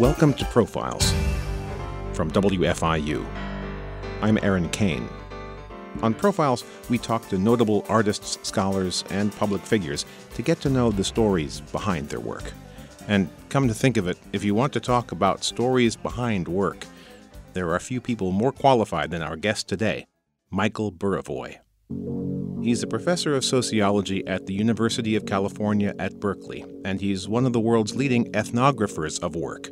Welcome to Profiles from WFIU. I'm Aaron Kane. On Profiles, we talk to notable artists, scholars, and public figures to get to know the stories behind their work. And come to think of it, if you want to talk about stories behind work, there are few people more qualified than our guest today Michael Burawoy. He's a professor of sociology at the University of California at Berkeley, and he's one of the world's leading ethnographers of work.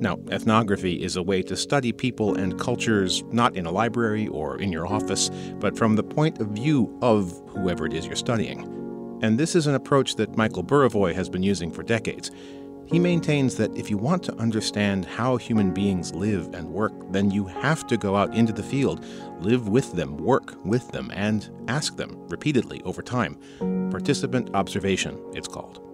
Now, ethnography is a way to study people and cultures not in a library or in your office, but from the point of view of whoever it is you're studying. And this is an approach that Michael Burawoy has been using for decades. He maintains that if you want to understand how human beings live and work, then you have to go out into the field, live with them, work with them, and ask them repeatedly over time. Participant observation, it's called.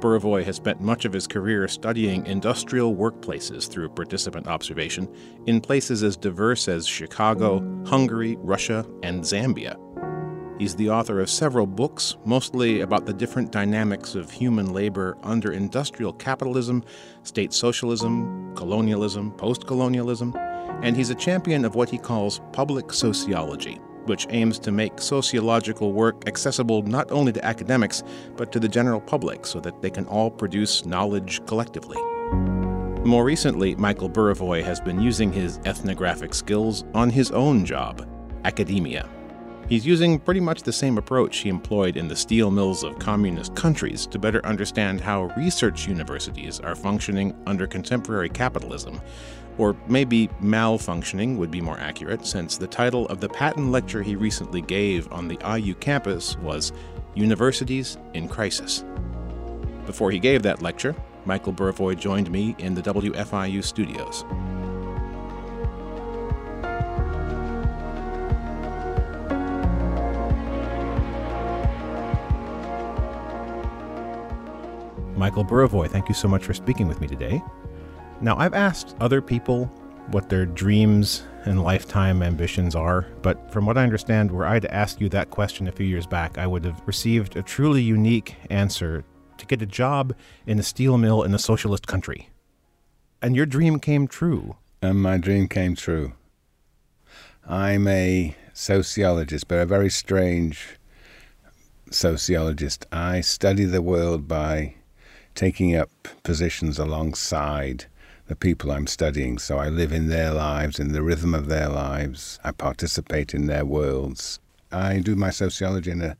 Burawoy has spent much of his career studying industrial workplaces through participant observation in places as diverse as Chicago, Hungary, Russia, and Zambia. He's the author of several books, mostly about the different dynamics of human labor under industrial capitalism, state socialism, colonialism, post colonialism, and he's a champion of what he calls public sociology, which aims to make sociological work accessible not only to academics, but to the general public so that they can all produce knowledge collectively. More recently, Michael Burawoy has been using his ethnographic skills on his own job, academia. He's using pretty much the same approach he employed in the steel mills of communist countries to better understand how research universities are functioning under contemporary capitalism. Or maybe malfunctioning would be more accurate, since the title of the Patten lecture he recently gave on the IU campus was Universities in Crisis. Before he gave that lecture, Michael Burawoy joined me in the WFIU studios. Michael Burawoy, thank you so much for speaking with me today. Now, I've asked other people what their dreams and lifetime ambitions are, but from what I understand, were I to ask you that question a few years back, I would have received a truly unique answer to get a job in a steel mill in a socialist country. And your dream came true. And my dream came true. I'm a sociologist, but a very strange sociologist. I study the world by taking up positions alongside the people I'm studying. So I live in their lives, in the rhythm of their lives. I participate in their worlds. I do my sociology in a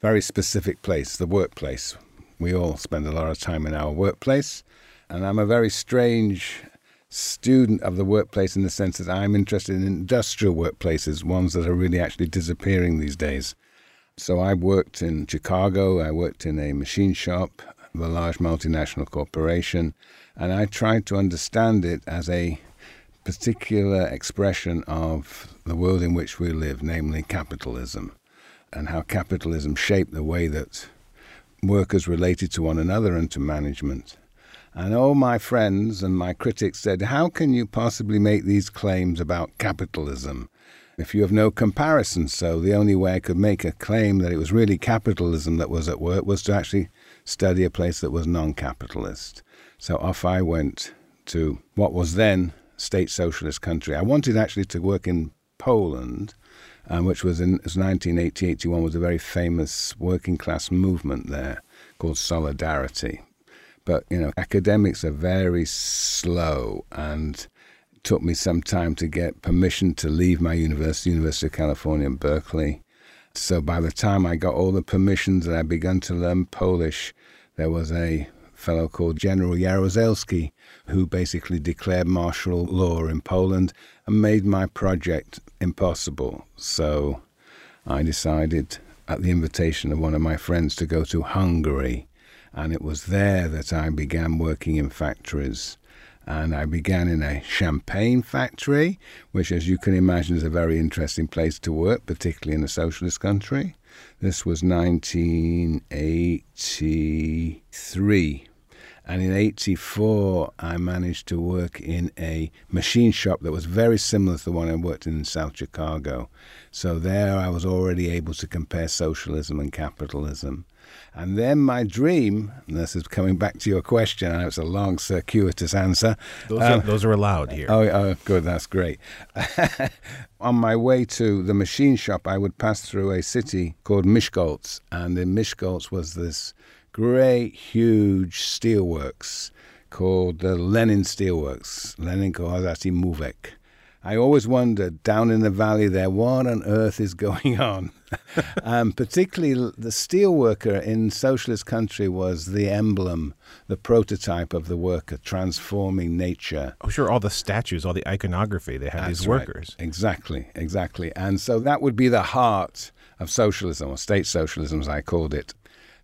very specific place, the workplace. We all spend a lot of time in our workplace. And I'm a very strange student of the workplace in the sense that I'm interested in industrial workplaces, ones that are really actually disappearing these days. So I worked in Chicago, I worked in a machine shop, a large multinational corporation, and I tried to understand it as a particular expression of the world in which we live, namely capitalism, and how capitalism shaped the way that workers related to one another and to management. And all my friends and my critics said, How can you possibly make these claims about capitalism if you have no comparison? So the only way I could make a claim that it was really capitalism that was at work was to actually study a place that was non capitalist. So off I went to what was then state socialist country. I wanted actually to work in Poland, um, which was in 1980 81 was a very famous working class movement there called Solidarity. But you know, academics are very slow, and took me some time to get permission to leave my university, University of California in Berkeley. So by the time I got all the permissions and I began to learn Polish, there was a fellow called General Jaruzelski who basically declared martial law in Poland and made my project impossible. So I decided, at the invitation of one of my friends, to go to Hungary. And it was there that I began working in factories and I began in a champagne factory, which, as you can imagine, is a very interesting place to work, particularly in a socialist country. This was 1983. And in 84, I managed to work in a machine shop that was very similar to the one I worked in in South Chicago. So there I was already able to compare socialism and capitalism. And then my dream, and this is coming back to your question, I know it's a long, circuitous answer. Those, um, are, those are allowed here. Oh, oh good, that's great. On my way to the machine shop, I would pass through a city called Miskolc, and in Miskolc was this great, huge steelworks called the Lenin Steelworks, Lenin Kohászati Művek. I always wondered down in the valley there, what on earth is going on? um, particularly the steelworker in socialist country was the emblem, the prototype of the worker, transforming nature. Oh, sure, all the statues, all the iconography, they had That's these workers. Right. Exactly, exactly. And so that would be the heart of socialism, or state socialism, as I called it.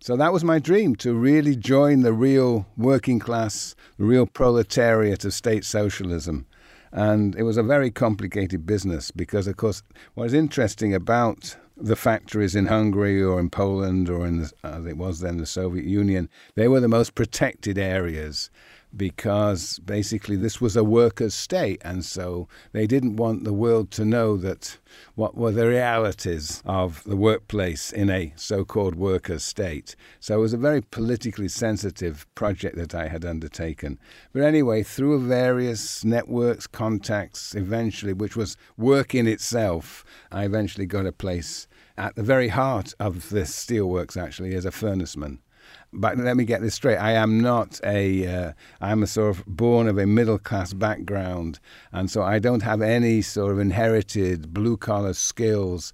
So that was my dream to really join the real working class, the real proletariat of state socialism. And it was a very complicated business because, of course, what is interesting about the factories in Hungary or in Poland or in the, as it was then the Soviet Union, they were the most protected areas because basically this was a workers' state, and so they didn't want the world to know that what were the realities of the workplace in a so-called workers' state. So it was a very politically sensitive project that I had undertaken. But anyway, through various networks, contacts, eventually, which was work in itself, I eventually got a place at the very heart of the steelworks actually as a furnaceman. But let me get this straight. I am not a. Uh, I'm a sort of born of a middle class background, and so I don't have any sort of inherited blue collar skills.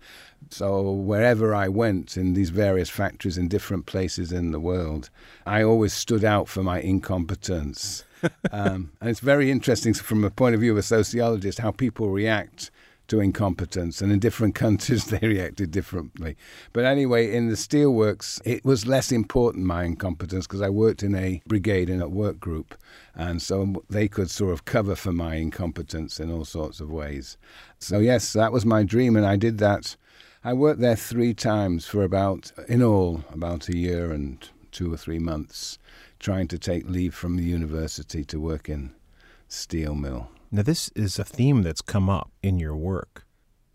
So wherever I went in these various factories in different places in the world, I always stood out for my incompetence. um, and it's very interesting from a point of view of a sociologist how people react to incompetence, and in different countries they reacted differently. But anyway, in the steelworks, it was less important my incompetence because I worked in a brigade in a work group, and so they could sort of cover for my incompetence in all sorts of ways. So yes, that was my dream, and I did that. I worked there three times for about, in all, about a year and two or three months, trying to take leave from the university to work in steel mill. Now, this is a theme that's come up in your work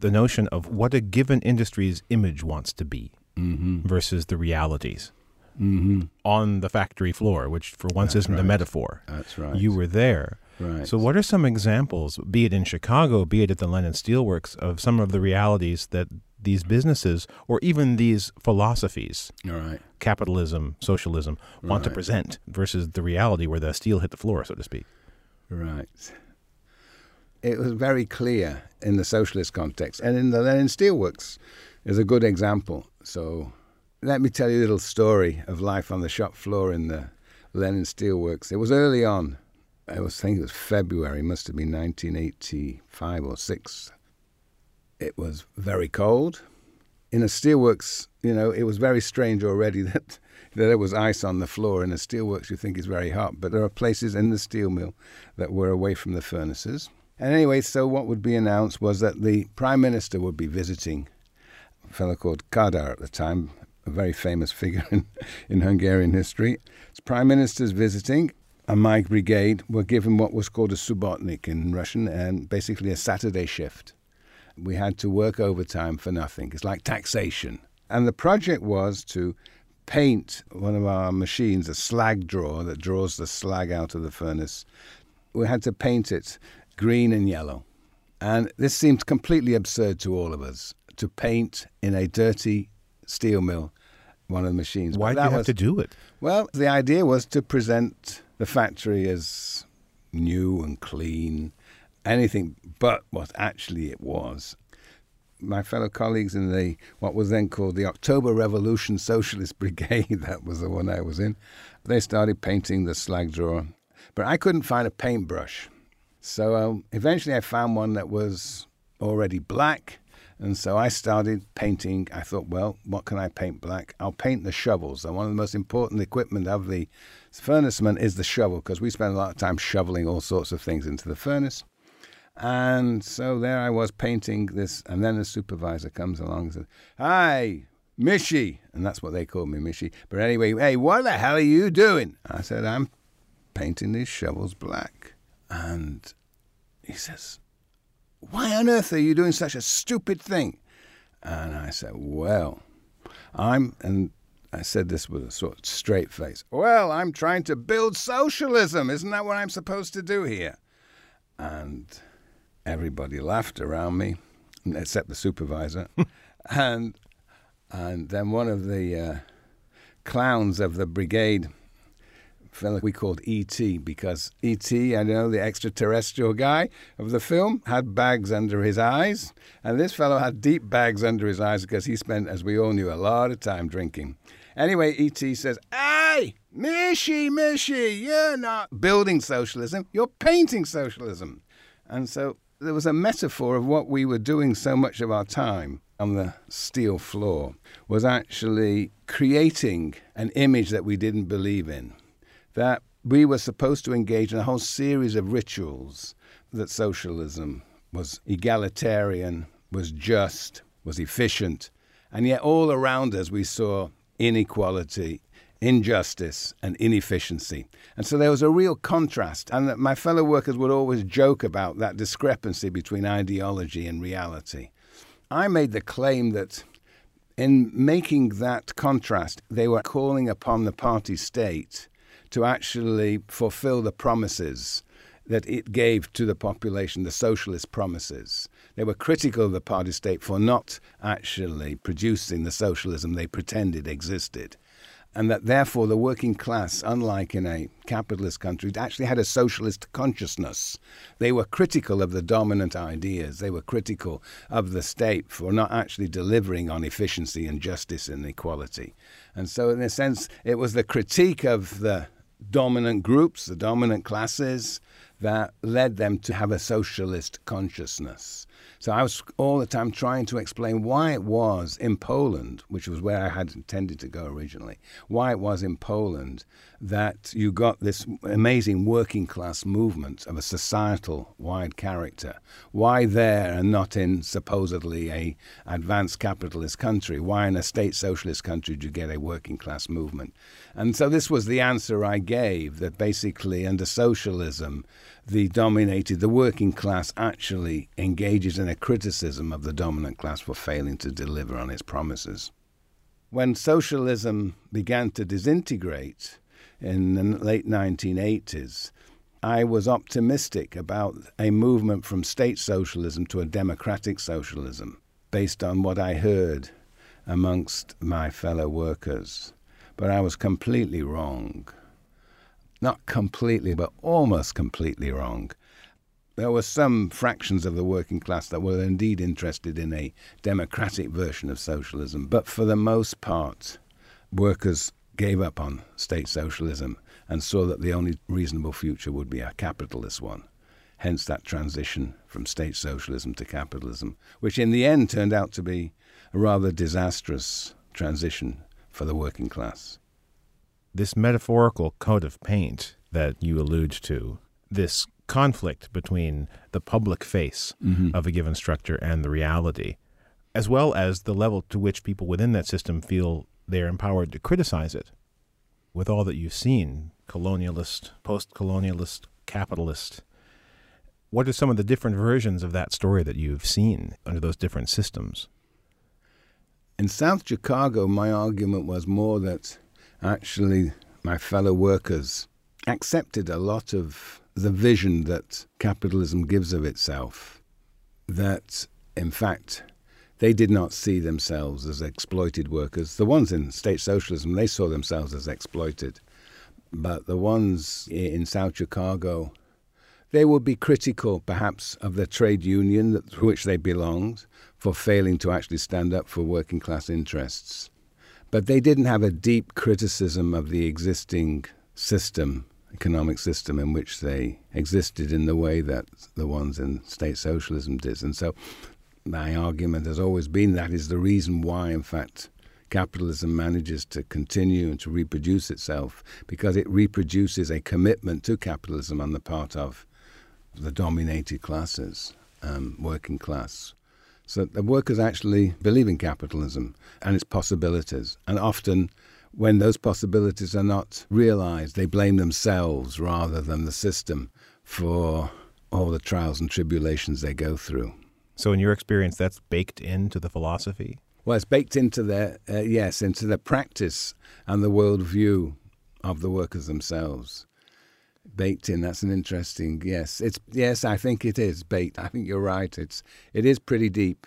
the notion of what a given industry's image wants to be mm-hmm. versus the realities mm-hmm. on the factory floor, which for once That's isn't right. a metaphor. That's right. You were there. right. So, what are some examples, be it in Chicago, be it at the Lenin Steelworks, of some of the realities that these businesses or even these philosophies, right. capitalism, socialism, want to present versus the reality where the steel hit the floor, so to speak? Right. It was very clear in the socialist context, and in the Lenin Steelworks is a good example. So, let me tell you a little story of life on the shop floor in the Lenin Steelworks. It was early on. I was thinking it was February, must have been 1985 or six. It was very cold. In a steelworks, you know, it was very strange already that, that there was ice on the floor. In a steelworks, you think it's very hot, but there are places in the steel mill that were away from the furnaces. And anyway, so what would be announced was that the prime minister would be visiting a fellow called Kadar at the time, a very famous figure in, in Hungarian history. The prime minister's visiting, and my brigade were given what was called a subbotnik in Russian, and basically a Saturday shift. We had to work overtime for nothing. It's like taxation. And the project was to paint one of our machines, a slag drawer that draws the slag out of the furnace. We had to paint it green and yellow. And this seemed completely absurd to all of us to paint in a dirty steel mill one of the machines. Why did you have was- to do it? well, the idea was to present the factory as new and clean, anything but what actually it was. My fellow colleagues in the what was then called the October Revolution Socialist Brigade, that was the one I was in, they started painting the slag drawer. But I couldn't find a paintbrush. So um, eventually I found one that was already black. And so I started painting. I thought, well, what can I paint black? I'll paint the shovels. And one of the most important equipment of the furnaceman is the shovel because we spend a lot of time shoveling all sorts of things into the furnace. And so there I was painting this. And then the supervisor comes along and says, Hi, Mishy. And that's what they call me, Mishy. But anyway, hey, what the hell are you doing? I said, I'm painting these shovels black. And he says, Why on earth are you doing such a stupid thing? And I said, Well, I'm, and I said this with a sort of straight face. Well, I'm trying to build socialism. Isn't that what I'm supposed to do here? And everybody laughed around me, except the supervisor. and and then one of the uh, clowns of the brigade fellow we called E.T. because E.T., I know, the extraterrestrial guy of the film, had bags under his eyes. And this fellow had deep bags under his eyes because he spent, as we all knew, a lot of time drinking. Anyway, E.T. says, Hey, Mishy, Mishy, you're not building socialism, you're painting socialism. And so there was a metaphor of what we were doing so much of our time on the steel floor was actually creating an image that we didn't believe in that we were supposed to engage in a whole series of rituals that socialism was egalitarian, was just, was efficient. And yet, all around us, we saw inequality, injustice, and inefficiency. And so there was a real contrast. And my fellow workers would always joke about that discrepancy between ideology and reality. I made the claim that in making that contrast, they were calling upon the party state to actually fulfill the promises that it gave to the population, the socialist promises. They were critical of the party state for not actually producing the socialism they pretended existed and that therefore the working class, unlike in a capitalist country, actually had a socialist consciousness. They were critical of the dominant ideas. They were critical of the state for not actually delivering on efficiency and justice and equality. And so, in a sense, it was the critique of the dominant groups, the dominant classes, that led them to have a socialist consciousness. So I was all the time trying to explain why it was in Poland, which was where I had intended to go originally, why it was in Poland that you got this amazing working class movement of a societal wide character. Why there and not in supposedly a advanced capitalist country? Why in a state socialist country did you get a working class movement? And so this was the answer I gave that basically under socialism the dominated, the working class actually engages in a criticism of the dominant class for failing to deliver on its promises. When socialism began to disintegrate in the late 1980s, I was optimistic about a movement from state socialism to a democratic socialism based on what I heard amongst my fellow workers. But I was completely wrong not completely, but almost completely wrong. There were some fractions of the working class that were indeed interested in a democratic version of socialism, but for the most part, workers gave up on state socialism and saw that the only reasonable future would be a capitalist one. Hence that transition from state socialism to capitalism, which in the end turned out to be a rather disastrous transition for the working class this metaphorical coat of paint that you allude to, this conflict between the public face mm-hmm. of a given structure and the reality, as well as the level to which people within that system feel they're empowered to criticize it. With all that you've seen, colonialist, post colonialist, capitalist, what are some of the different versions of that story that you've seen under those different systems? In South Chicago, my argument was more that actually my fellow workers accepted a lot of the vision that capitalism gives of itself. That, in fact, they did not see themselves as exploited workers. The ones in state socialism, they saw themselves as exploited. But the ones in South Chicago, they would be critical, perhaps, of the trade union to which they belonged for failing to actually stand up for working class interests. But they didn't have a deep criticism of the existing system, economic system in which they existed in the way that the ones in state socialism did. And so my argument has always been that is the reason why, in fact, capitalism manages to continue and to reproduce itself because it reproduces a commitment to capitalism on the part of the dominated classes, um, working class. So the workers actually believe in capitalism and its possibilities. And often, when those possibilities are not realized, they blame themselves rather than the system for all the trials and tribulations they go through. So, in your experience, that's baked into the philosophy? Well, it's baked into their, uh, yes, into the practice and the worldview of the workers themselves. Baked in. That's an interesting. Yes, it's yes. I think it is baked. I think you're right. It's it is pretty deep.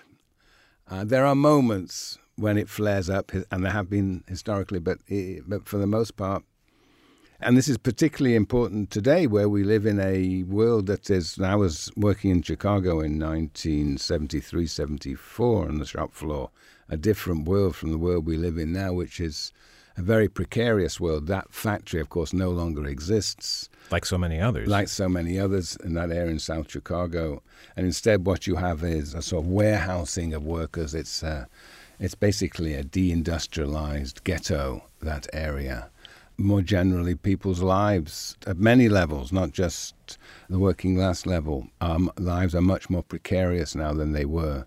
Uh, there are moments when it flares up, and there have been historically, but it, but for the most part, and this is particularly important today, where we live in a world that is. I was working in Chicago in 1973, 74 on the shop floor, a different world from the world we live in now, which is a very precarious world. That factory, of course, no longer exists. Like so many others. Like so many others in that area in South Chicago. And instead, what you have is a sort of warehousing of workers. It's, uh, it's basically a deindustrialized ghetto, that area more generally people's lives at many levels, not just the working class level. Um, lives are much more precarious now than they were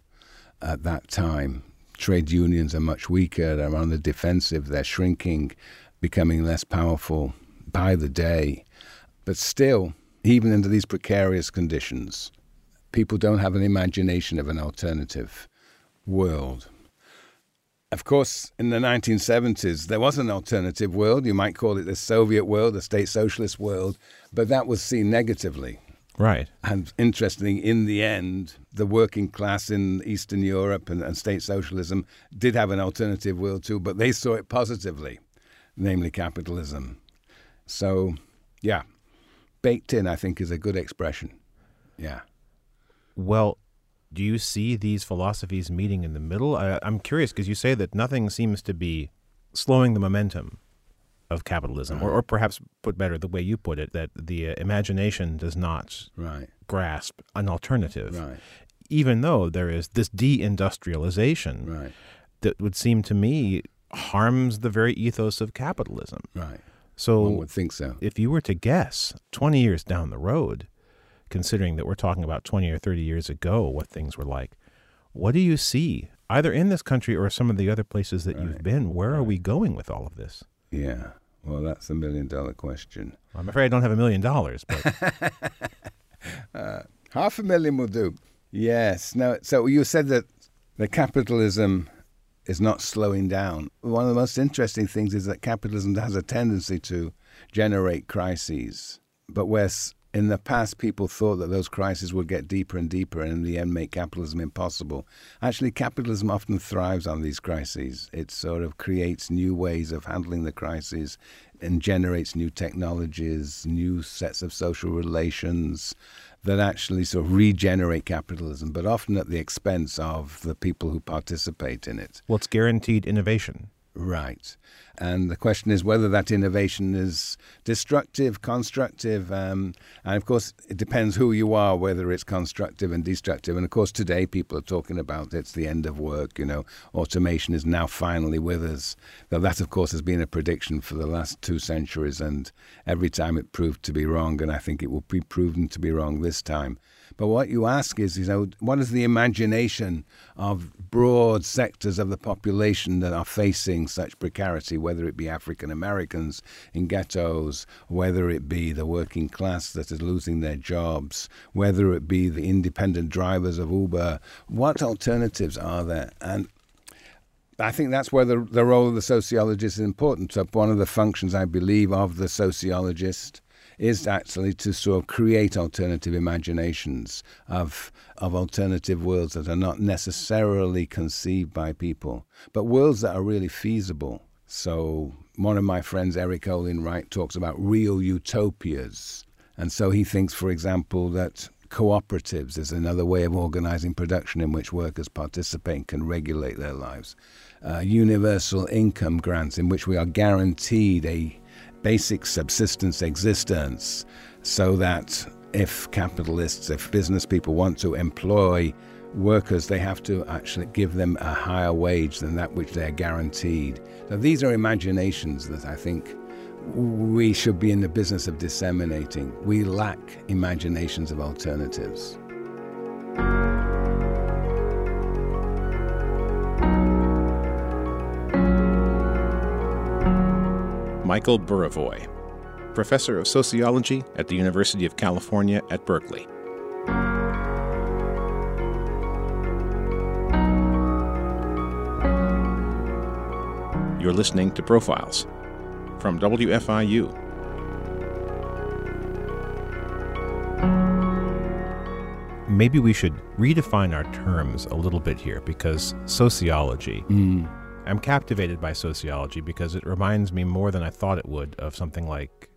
at that time. Trade unions are much weaker, they're on the defensive, they're shrinking, becoming less powerful by the day. But still, even under these precarious conditions, people don't have an imagination of an alternative world. Of course, in the 1970s, there was an alternative world. You might call it the Soviet world, the state socialist world, but that was seen negatively. Right. And interestingly, in the end, the working class in Eastern Europe and, and, state socialism did have an alternative world too, but they saw it positively, namely capitalism. So, yeah, baked in, I think, is a good expression. Yeah. Well, do you see these philosophies meeting in the middle? I, am curious because you say that nothing seems to be slowing the momentum of capitalism, right. or, or perhaps put better, the way you put it, that the uh, imagination does not right. grasp an alternative, right. even though there is this deindustrialization that would seem to me harms the very ethos of capitalism. Right. So, One would think so. If you were to guess, twenty years down the road, considering that we're talking about 20 or 30 years ago what things were like. What do you see, either in this country or some of the other places that right. you've been? Where right. are we going with all of this? Yeah, well, that's a million dollar question. I'm afraid I don't have a million dollars, but. uh, half a million will do. Yes. Now, so you said that the capitalism is not slowing down. One of the most interesting things is that capitalism has a tendency to generate crises, but where in the past, people thought that those crises would get deeper and deeper and in the end make capitalism impossible. Actually, capitalism often thrives on these crises. It sort of creates new ways of handling the crises and generates new technologies, new sets of social relations that actually sort of regenerate capitalism, but often at the expense of the people who participate in it. It's guaranteed innovation. Right. And the question is whether that innovation is destructive, constructive. Um, and of course, it depends who you are, whether it's constructive and destructive. And of course, today people are talking about it's the end of work. You know, automation is now finally with us. Though that, of course, has been a prediction for the last two centuries. And every time it proved to be wrong. And I think it will be proven to be wrong this time. But what you ask is, you know, what is the imagination of broad sectors of the population that are facing such precarity, whether it be African Americans in ghettos, whether it be the working class that is losing their jobs, whether it be the independent drivers of Uber? What alternatives are there? And I think that's where the, the role of the sociologist is important. So, one of the functions, I believe, of the sociologist is actually to sort of create alternative imaginations of of alternative worlds that are not necessarily conceived by people, but worlds that are really feasible. So one of my friends, Erik Olin Wright, talks about real utopias. And so he thinks, for example, that cooperatives is another way of organizing production in which workers participate and can regulate their lives. Uh, universal income grants in which we are guaranteed a basic subsistence existence so that if capitalists, if business people want to employ workers, they have to actually give them a higher wage than that which they're guaranteed. So these are imaginations that I think we should be in the business of disseminating. We lack imaginations of alternatives. Michael Burawoy, professor of sociology at the University of California at Berkeley. You're listening to Profiles from WFIU. Maybe we should redefine our terms a little bit here because sociology. Mm. I'm captivated by sociology because it reminds me more than I thought it would of something like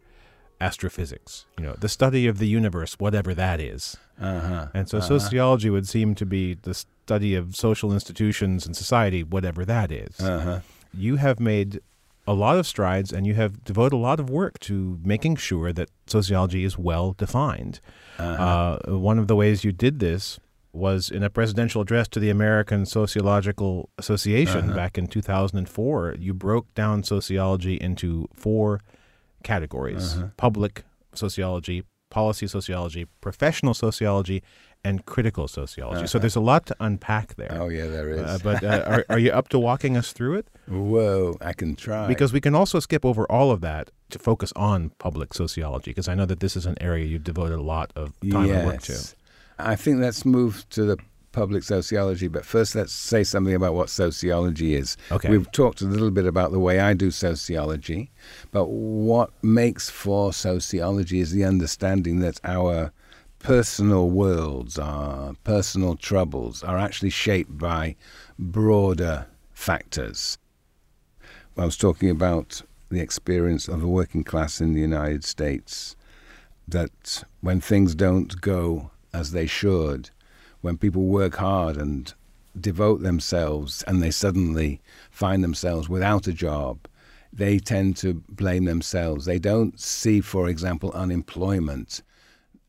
astrophysics, you know, the study of the universe, whatever that is. Uh-huh. And so uh-huh. sociology would seem to be the study of social institutions and society, whatever that is. Uh-huh. You have made a lot of strides and you have devoted a lot of work to making sure that sociology is well defined. Uh-huh. Uh, one of the ways you did this was in a presidential address to the American Sociological Association Uh-huh. back in 2004. You broke down sociology into four categories Uh-huh. public sociology, policy sociology, professional sociology, and critical sociology. So Uh-huh. there's a lot to unpack there. Oh yeah, there is. Uh, but uh, are, are you up to walking us through it? Whoa, I can try. Because we can also skip over all of that to focus on public sociology, because I know that this is an area you've devoted a lot of time and work to. I think let's move to the public sociology, but first let's say something about what sociology is. Okay. We've talked a little bit about the way I do sociology, but what makes for sociology is the understanding that our personal worlds, our personal troubles, are actually shaped by broader factors. I was talking about the experience of the working class in the United States, that when things don't go as they should, when people work hard and devote themselves and they suddenly find themselves without a job, they tend to blame themselves. They don't see, for example, unemployment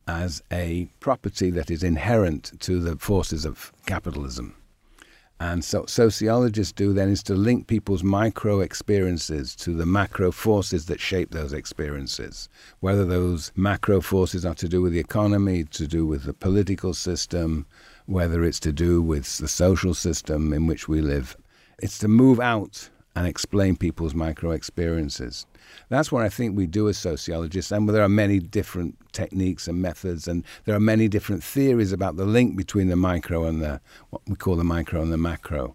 as a property that is inherent to the forces of capitalism. And so sociologists do then is to link people's micro experiences to the macro forces that shape those experiences. Whether those macro forces are to do with the economy, to do with the political system, whether it's to do with the social system in which we live. It's to move out and explain people's micro experiences. That's what I think we do as sociologists, and there are many different techniques and methods, and there are many different theories about the link between the micro and the what we call the micro and the macro.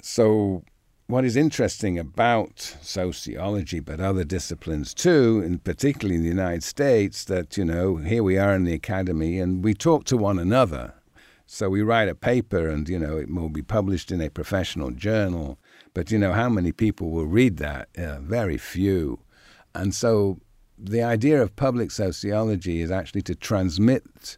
So, what is interesting about sociology, but other disciplines too, and particularly in the United States, that you know here we are in the academy and we talk to one another. So we write a paper, and you know it will be published in a professional journal. But you know how many people will read that? Very few. And so the idea of public sociology is actually to transmit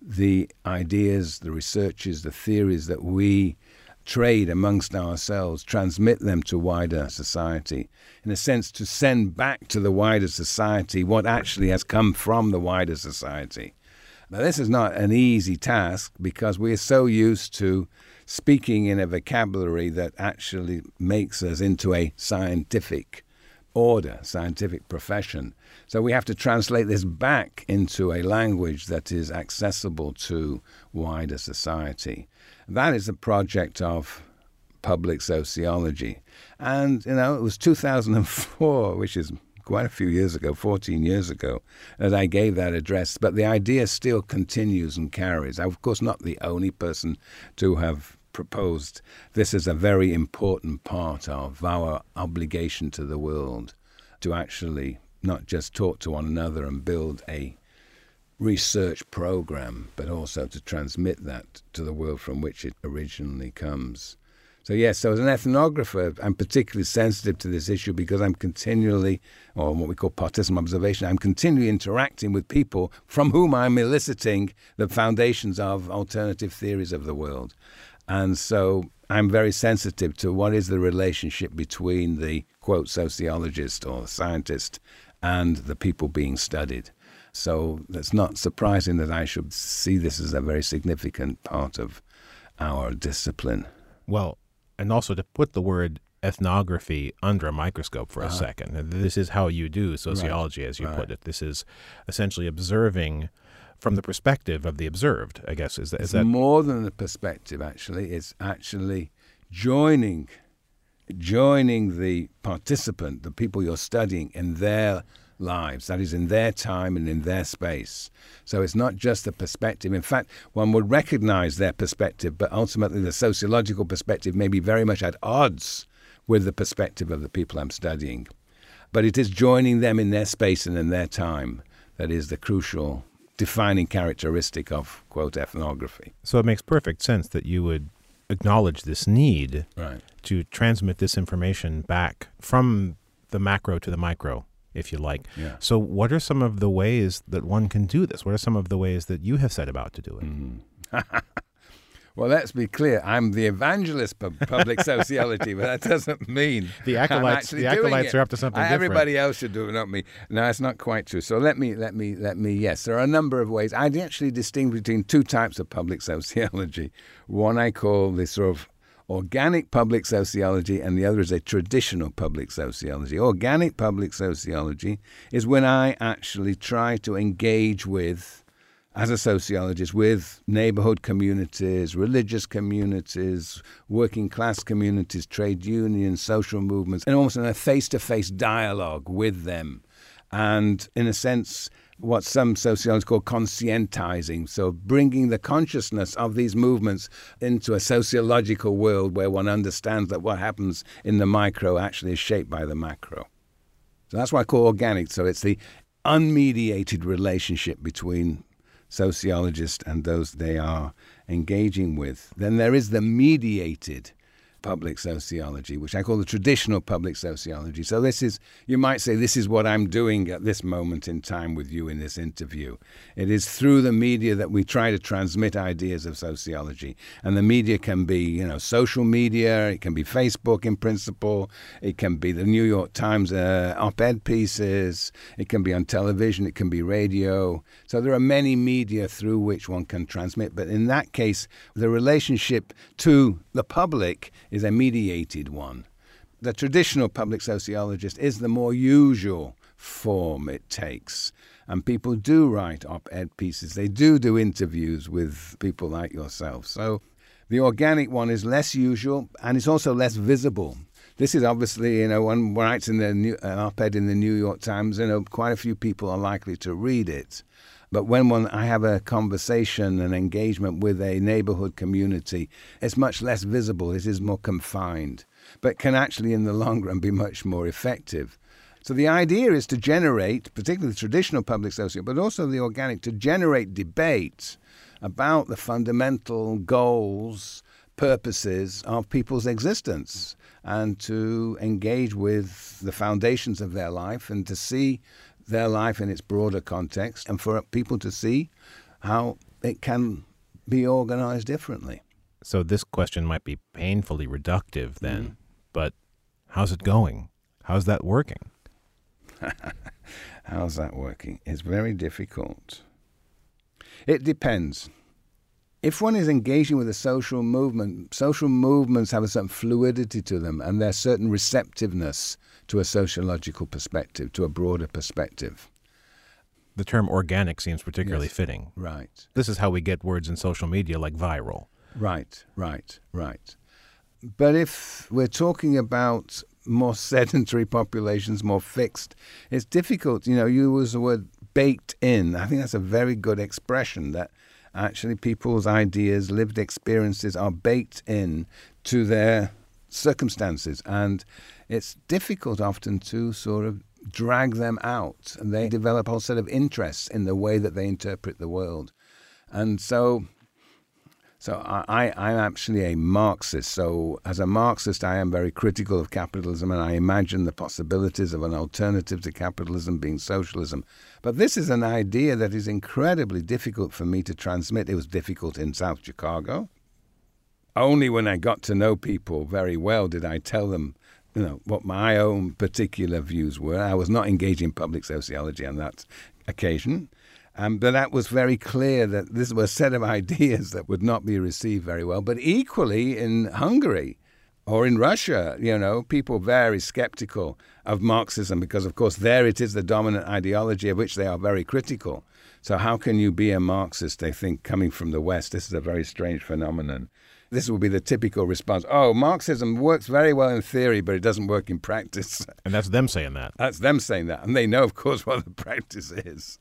the ideas, the researches, the theories that we trade amongst ourselves, transmit them to wider society. In a sense, to send back to the wider society what actually has come from the wider society. Now, this is not an easy task because we are so used to speaking in a vocabulary that actually makes us into a scientific order, scientific profession. So we have to translate this back into a language that is accessible to wider society. That is the project of public sociology. And, you know, it was 2004, which is quite a few years ago, 14 years ago, that I gave that address. But the idea still continues and carries. I'm, of course, not the only person to have proposed this is a very important part of our obligation to the world to actually not just talk to one another and build a research program, but also to transmit that to the world from which it originally comes. So, yes, so as an ethnographer, I'm particularly sensitive to this issue because I'm continually, or what we call participant observation, I'm continually interacting with people from whom I'm eliciting the foundations of alternative theories of the world. And so I'm very sensitive to what is the relationship between the quote sociologist or scientist and the people being studied. So it's not surprising that I should see this as a very significant part of our discipline. Well, and also to put the word ethnography under a microscope for a Uh-huh. second. This is how you do sociology, as you Right. put it. This is essentially observing from the perspective of the observed. I guess is that is It's that more than the perspective, actually. It's actually joining, joining the participant, the people you're studying, in their lives. That is, in their time and in their space. So it's not just the perspective. In fact, one would recognize their perspective, but ultimately the sociological perspective may be very much at odds with the perspective of the people I'm studying. But it is joining them in their space and in their time that is the crucial defining characteristic of, quote, ethnography. So it makes perfect sense that you would acknowledge this need right. to transmit this information back from the macro to the micro, if you like. Yeah. So, what are some of the ways that one can do this? What are some of the ways that you have set about to do it? Mm-hmm. Well, let's be clear. I'm the evangelist of public sociology, but that doesn't mean the acolytes. The acolytes are up to something different. Everybody else should do it, not me. No, it's not quite true. So let me, let me, let me. Yes, there are a number of ways. I actually distinguish between two types of public sociology. One I call the sort of organic public sociology, and the other is a traditional public sociology. Organic public sociology is when I actually try to engage with as a sociologist with neighborhood communities, religious communities, working class communities, trade unions, social movements, and almost in a face to face dialogue with them. And in a sense, what some sociologists call conscientizing, so bringing the consciousness of these movements into a sociological world where one understands that what happens in the micro actually is shaped by the macro. So that's why I call organic. So it's the unmediated relationship between sociologists and those they are engaging with. Then there is the mediated public sociology, which I call the traditional public sociology. So, this is, you might say, this is what I'm doing at this moment in time with you in this interview. It is through the media that we try to transmit ideas of sociology. And the media can be, you know, social media, it can be Facebook in principle, it can be the New York Times uh, op ed pieces, it can be on television, it can be radio. So, there are many media through which one can transmit. But in that case, the relationship to the public is a mediated one. The traditional public sociologist is the more usual form it takes. And people do write op ed pieces, they do do interviews with people like yourself. So the organic one is less usual and it's also less visible. This is obviously, you know, one writes in the new, an op-ed in the New York Times, you uh, know, quite a few people are likely to read it. But when one, I have a conversation, an engagement with a neighborhood community, it's much less visible, it is more confined, but can actually, in the long run, be much more effective. So the idea is to generate, particularly the traditional public social, but also the organic, to generate debate about the fundamental goals, purposes of people's existence, and to engage with the foundations of their life and to see their life in its broader context and for people to see how it can be organized differently. So, this question might be painfully reductive then, mm but how's it going? How's that working? how's that working? It's very difficult. It depends. If one is engaging with a social movement, social movements have a certain fluidity to them and there's certain receptiveness to a sociological perspective, to a broader perspective. The term organic seems particularly yes. fitting. Right. This is how we get words in social media like viral. Right, right, right. But if we're talking about more sedentary populations, more fixed, it's difficult. You know, you use the word baked in. I think that's a very good expression that actually people's ideas, lived experiences are baked in to their circumstances. And it's difficult often to sort of drag them out. And they develop a whole set of interests in the way that they interpret the world. And so so I, I'm actually a Marxist. So as a Marxist, I am very critical of capitalism, and I imagine the possibilities of an alternative to capitalism being socialism. But this is an idea that is incredibly difficult for me to transmit. It was difficult in South Chicago. Only when I got to know people very well did I tell them you know, what my own particular views were. I was not engaging in public sociology on that occasion. Um, but that was very clear that this was a set of ideas that would not be received very well. But equally in Hungary or in Russia, you know, people very skeptical of Marxism because, of course, there it is the dominant ideology of which they are very critical. So, how can you be a Marxist, they think, coming from the West? This is a very strange phenomenon. This will be the typical response oh, Marxism works very well in theory, but it doesn't work in practice. And that's them saying that. That's them saying that. And they know, of course, what the practice is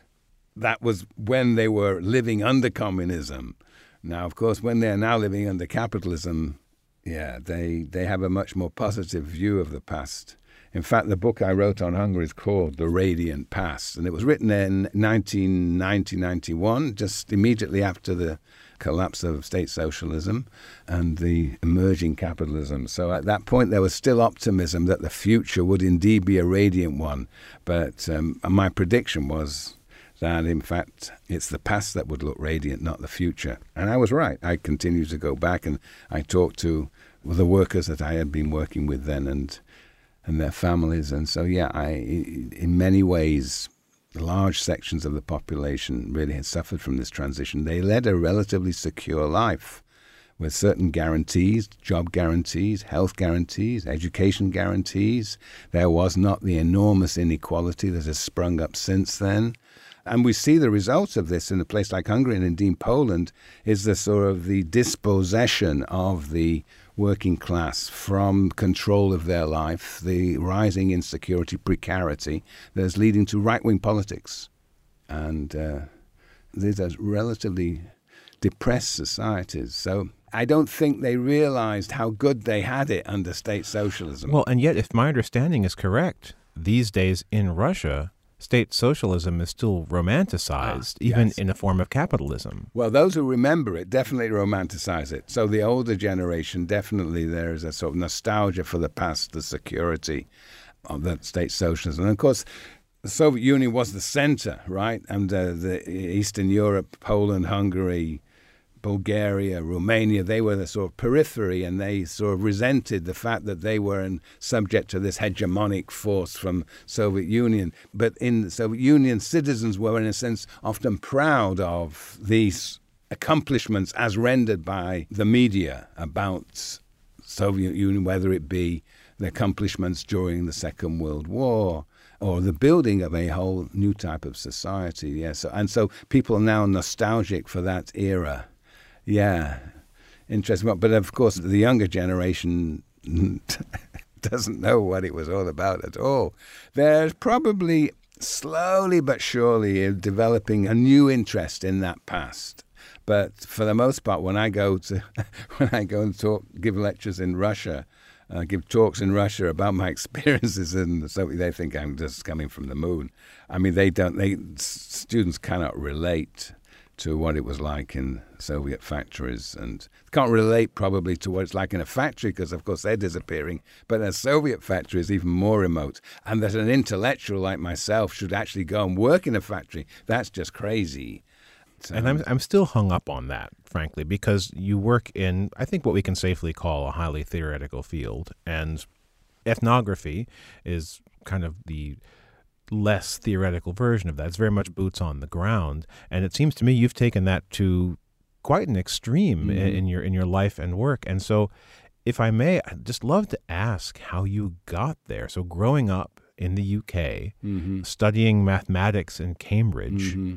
that was when they were living under communism. Now, of course, when they're now living under capitalism, Yeah, they, they have a much more positive view of the past. In fact, the book I wrote on Hungary is called The Radiant Past, and it was written in 1990 91, just immediately after the collapse of state socialism and the emerging capitalism. So at that point, there was still optimism that the future would indeed be a radiant one. But um, my prediction was that, in fact, it's the past that would look radiant, not the future. And I was right. I continued to go back and I talked to the workers that I had been working with then and and their families. And so, yeah, I, in many ways, large sections of the population really had suffered from this transition. They led a relatively secure life with certain guarantees, job guarantees, health guarantees, education guarantees. There was not the enormous inequality that has sprung up since then. And we see the results of this in a place like Hungary and indeed Poland is the sort of the dispossession of the working class from control of their life, the rising insecurity, precarity that's leading to right wing politics. And uh, these are relatively depressed societies. So I don't think they realized how good they had it under state socialism. Well, and yet, if my understanding is correct, these days in Russia, state socialism is still romanticized, ah, even yes. in a form of capitalism. Well, those who remember it definitely romanticize it. So the older generation, definitely there is a sort of nostalgia for the past, the security of that state socialism. And of course, the Soviet Union was the center, right? And uh, the Eastern Europe, Poland, Hungary, Bulgaria, Romania, they were the sort of periphery and they sort of resented the fact that they were subject to this hegemonic force from Soviet Union. But in the Soviet Union, citizens were in a sense often proud of these accomplishments as rendered by the media about Soviet Union, whether it be the accomplishments during the Second World War or the building of a whole new type of society. Yes, and so people are now nostalgic for that era. Yeah, interesting. But of course, the younger generation doesn't know what it was all about at all. There's probably slowly but surely developing a new interest in that past. But for the most part, when I go to when I go and talk, give lectures in Russia, uh, give talks in Russia about my experiences, and so they think I'm just coming from the moon. I mean, they don't. They students cannot relate to what it was like in Soviet factories and can't relate probably to what it's like in a factory because, of course, they're disappearing. But a Soviet factory is even more remote. And that an intellectual like myself should actually go and work in a factory, that's just crazy. So, and I'm, I'm still hung up on that, frankly, because you work in, I think, what we can safely call a highly theoretical field. And ethnography is kind of the less theoretical version of that. It's very much boots on the ground, and it seems to me you've taken that to quite an extreme mm-hmm. in your in your life and work. And so, if I may, I'd just love to ask how you got there. So, growing up in the UK, mm-hmm. studying mathematics in Cambridge. Mm-hmm.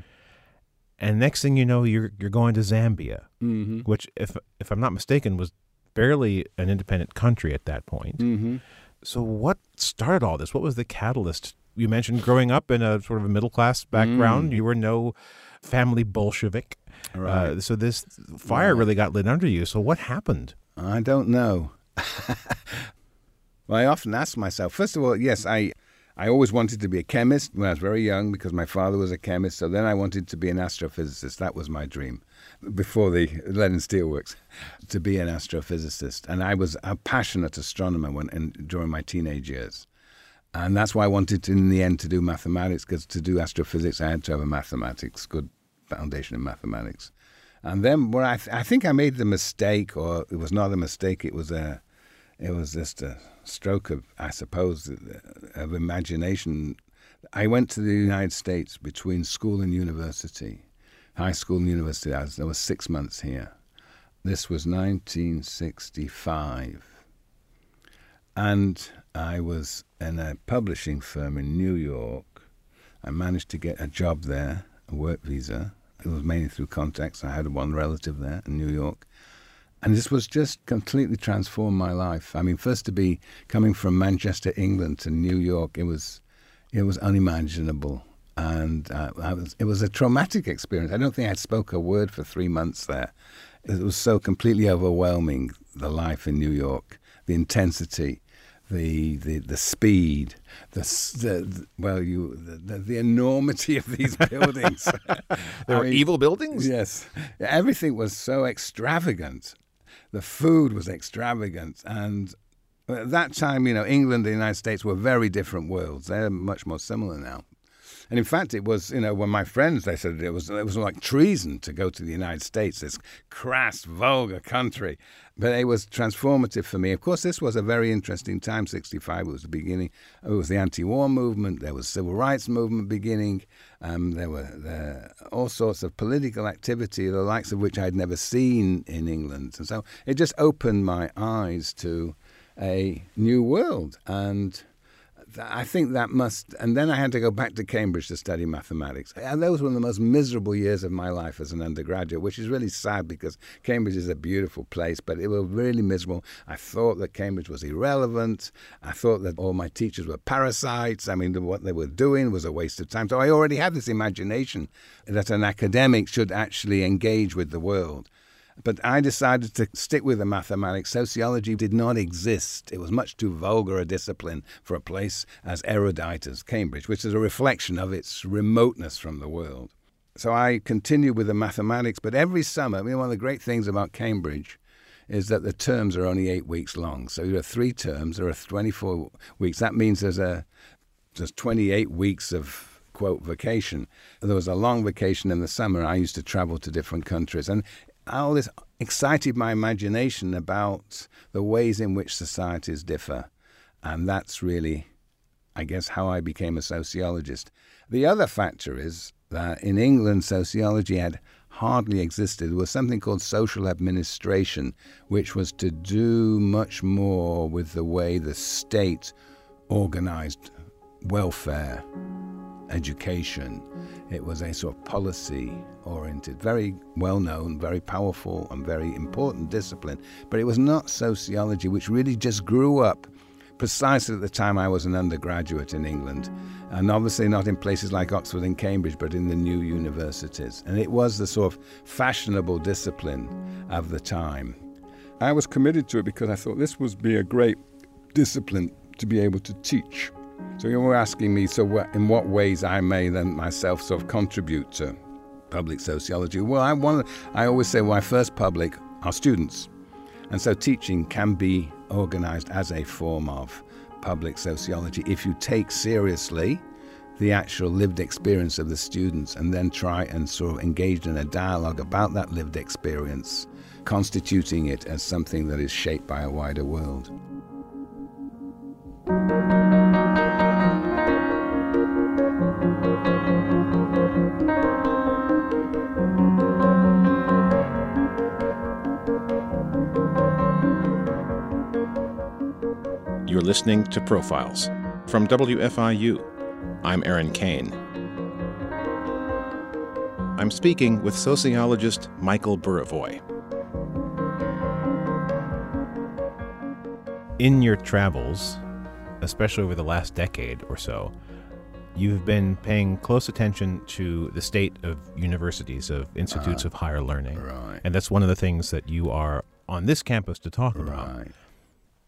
And next thing you know, you're you're going to Zambia, mm-hmm. which, if if I'm not mistaken, was barely an independent country at that point. Mm-hmm. So, what started all this? What was the catalyst you mentioned growing up in a sort of a middle class background. Mm. You were no family Bolshevik. Right. Uh, so this fire right. really got lit under you. So what happened? I don't know. well, I often ask myself. First of all, yes, I. I always wanted to be a chemist when I was very young because my father was a chemist. So then I wanted to be an astrophysicist. That was my dream before the Lenin steel works, to be an astrophysicist. And I was a passionate astronomer when, in, during my teenage years. And that's why I wanted in the end to do mathematics, because to do astrophysics, I had to have a mathematics, good foundation in mathematics. And then where I, th- I think I made the mistake, or it was not a mistake, it was a, it was just a stroke of, I suppose, uh, of imagination. I went to the United States between school and university, high school and university. I was, there was six months here. This was 1965. And I was in a publishing firm in New York. I managed to get a job there, a work visa. It was mainly through contacts. I had one relative there in New York. And this was just completely transformed my life. I mean, first to be coming from Manchester, England to New York, it was, it was unimaginable. And uh, was, it was a traumatic experience. I don't think I spoke a word for three months there it was so completely overwhelming. The life in New York, the intensity, the the, the speed, the, the well, you the, the, enormity of these buildings. there were mean, evil buildings. Yes, everything was so extravagant. The food was extravagant, and at that time, you know, England and the United States were very different worlds. They're much more similar now. And in fact, it was, you know, when my friends, they said it was, it was like treason to go to the United States, this crass, vulgar country. But it was transformative for me. Of course, this was a very interesting time. 65 was the beginning. It was the anti-war movement. There was civil rights movement beginning. Um, there were there, all sorts of political activity, the likes of which I'd never seen in England. And so it just opened my eyes to a new world. And I think that must, and then I had to go back to Cambridge to study mathematics. And that was one of the most miserable years of my life as an undergraduate, which is really sad because Cambridge is a beautiful place, but it was really miserable. I thought that Cambridge was irrelevant. I thought that all my teachers were parasites. I mean, what they were doing was a waste of time. So I already had this imagination that an academic should actually engage with the world. But I decided to stick with the mathematics. Sociology did not exist. It was much too vulgar a discipline for a place as erudite as Cambridge, which is a reflection of its remoteness from the world. So I continued with the mathematics, but every summer, I mean, one of the great things about Cambridge is that the terms are only eight weeks long. So you have three terms, there are 24 weeks. That means there's a there's 28 weeks of quote vacation. There was a long vacation in the summer. I used to travel to different countries, and all this excited my imagination about the ways in which societies differ. And that's really, I guess, how I became a sociologist. The other factor is that in England, sociology had hardly existed. There was something called social administration, which was to do much more with the way the state organized welfare, education. It was a sort of policy oriented, very well known, very powerful, and very important discipline. But it was not sociology, which really just grew up precisely at the time I was an undergraduate in England. And obviously not in places like Oxford and Cambridge, but in the new universities. And it was the sort of fashionable discipline of the time. I was committed to it because I thought this would be a great discipline to be able to teach. So you were asking me, so in what ways I may then myself sort of contribute to public sociology? Well, I want. I always say my first public are students, and so teaching can be organised as a form of public sociology if you take seriously the actual lived experience of the students and then try and sort of engage in a dialogue about that lived experience, constituting it as something that is shaped by a wider world. You're listening to Profiles from WFIU. I'm Aaron Cain. I'm speaking with sociologist Michael Burawoy. In your travels, especially over the last decade or so, you've been paying close attention to the state of universities, of institutes uh, of higher learning. Right. And that's one of the things that you are on this campus to talk about.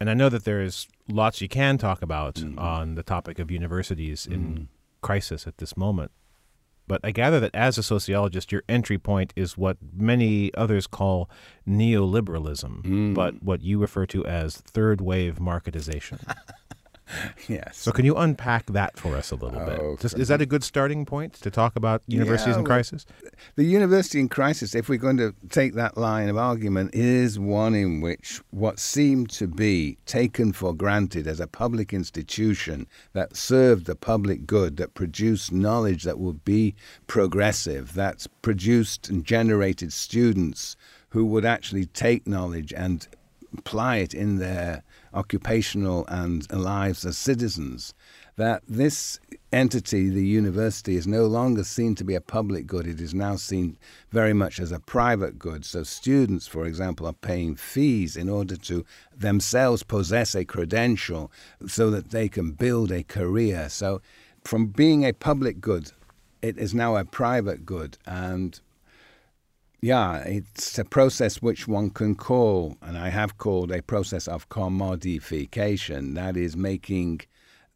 And I know that there's lots you can talk about mm-hmm. on the topic of universities in mm-hmm. crisis at this moment. But I gather that as a sociologist, your entry point is what many others call neoliberalism, mm. but what you refer to as third wave marketization. yes. So can you unpack that for us a little oh, bit? Just, is that a good starting point to talk about universities yeah, in crisis? The university in crisis, if we're going to take that line of argument, is one in which what seemed to be taken for granted as a public institution that served the public good, that produced knowledge that would be progressive, that produced and generated students who would actually take knowledge and apply it in their occupational and lives as citizens, that this entity, the university, is no longer seen to be a public good. It is now seen very much as a private good. So, students, for example, are paying fees in order to themselves possess a credential so that they can build a career. So, from being a public good, it is now a private good. And Yeah, it's a process which one can call, and I have called a process of commodification. That is making,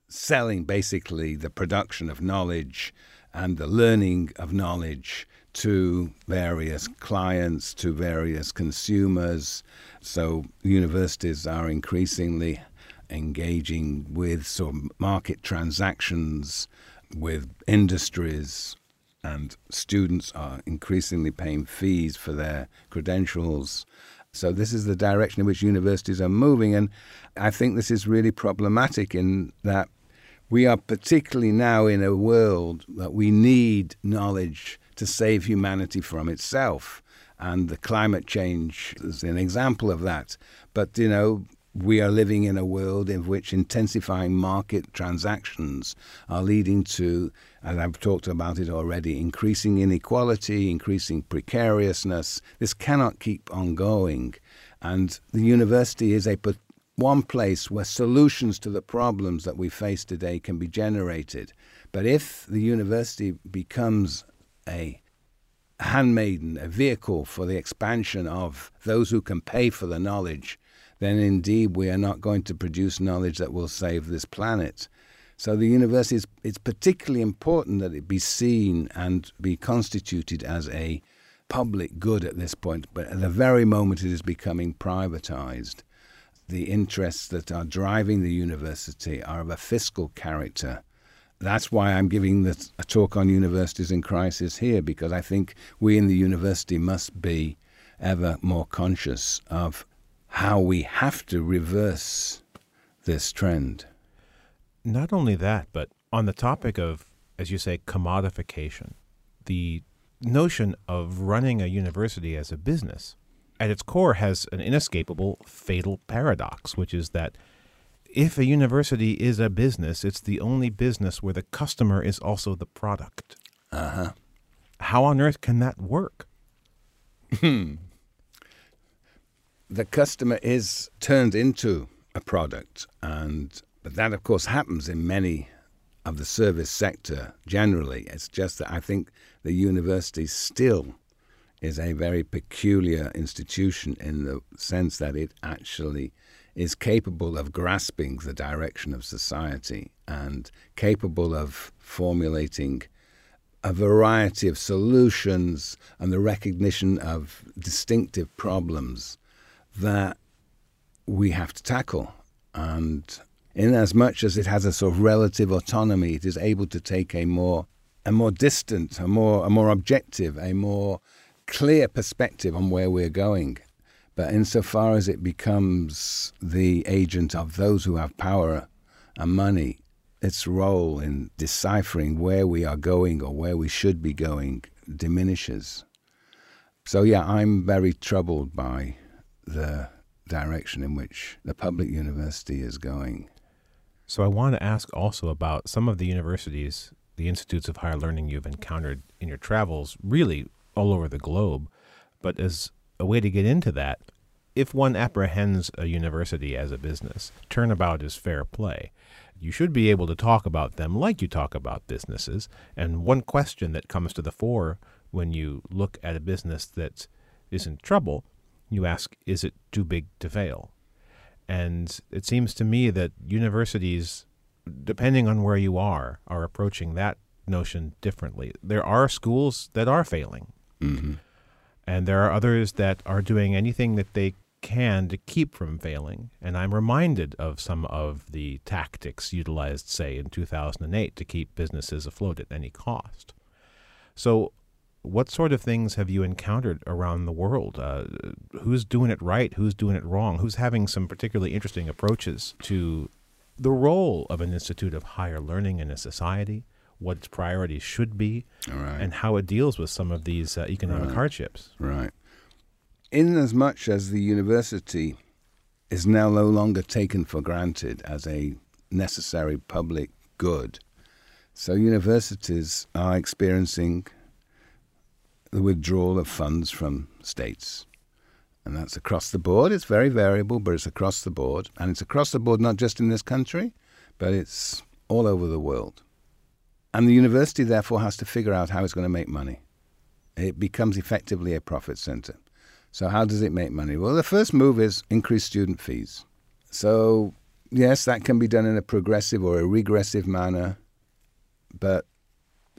selling basically the production of knowledge and the learning of knowledge to various clients, to various consumers. So universities are increasingly engaging with sort of market transactions with industries and students are increasingly paying fees for their credentials. So this is the direction in which universities are moving, and I think this is really problematic in that we are particularly now in a world that we need knowledge to save humanity from itself, and the climate change is an example of that. But you know, we are living in a world in which intensifying market transactions are leading to, and I've talked about it already, increasing inequality, increasing precariousness. This cannot keep on going. And the university is a one place where solutions to the problems that we face today can be generated. But if the university becomes a handmaiden, a vehicle for the expansion of those who can pay for the knowledge then indeed we are not going to produce knowledge that will save this planet. So the university is it's particularly important that it be seen and be constituted as a public good at this point, but at the very moment it is becoming privatized, the interests that are driving the university are of a fiscal character. That's why I'm giving this, a talk on universities in crisis here, because I think we in the university must be ever more conscious of how we have to reverse this trend. Not only that, but on the topic of, as you say, commodification, the notion of running a university as a business at its core has an inescapable fatal paradox, which is that if a university is a business, it's the only business where the customer is also the product. Uh huh. How on earth can that work? The customer is turned into a product, and but that of course happens in many of the service sector generally. It's just that I think the university still is a very peculiar institution in the sense that it actually is capable of grasping the direction of society and capable of formulating a variety of solutions and the recognition of distinctive problems that we have to tackle. And in as much as it has a sort of relative autonomy, it is able to take a more a more distant, a more a more objective, a more clear perspective on where we're going. But insofar as it becomes the agent of those who have power and money, its role in deciphering where we are going or where we should be going diminishes. So yeah, I'm very troubled by the direction in which the public university is going. So I want to ask also about some of the universities, the institutes of higher learning you've encountered in your travels, really all over the globe. But as a way to get into that, if one apprehends a university as a business, turnabout is fair play. You should be able to talk about them like you talk about businesses. And one question that comes to the fore when you look at a business that is in trouble you ask, is it too big to fail? And it seems to me that universities, depending on where you are, are approaching that notion differently. There are schools that are failing, mm-hmm. and there are others that are doing anything that they can to keep from failing. And I'm reminded of some of the tactics utilized, say, in 2008 to keep businesses afloat at any cost. So what sort of things have you encountered around the world? Uh, who's doing it right? Who's doing it wrong? Who's having some particularly interesting approaches to the role of an institute of higher learning in a society, what its priorities should be, right. and how it deals with some of these uh, economic right. hardships? Right. In as much as the university is now no longer taken for granted as a necessary public good, so universities are experiencing the withdrawal of funds from states. And that's across the board. It's very variable, but it's across the board. And it's across the board not just in this country, but it's all over the world. And the university, therefore, has to figure out how it's going to make money. it becomes effectively a profit center. So, how does it make money? Well, the first move is increase student fees. So, yes, that can be done in a progressive or a regressive manner, but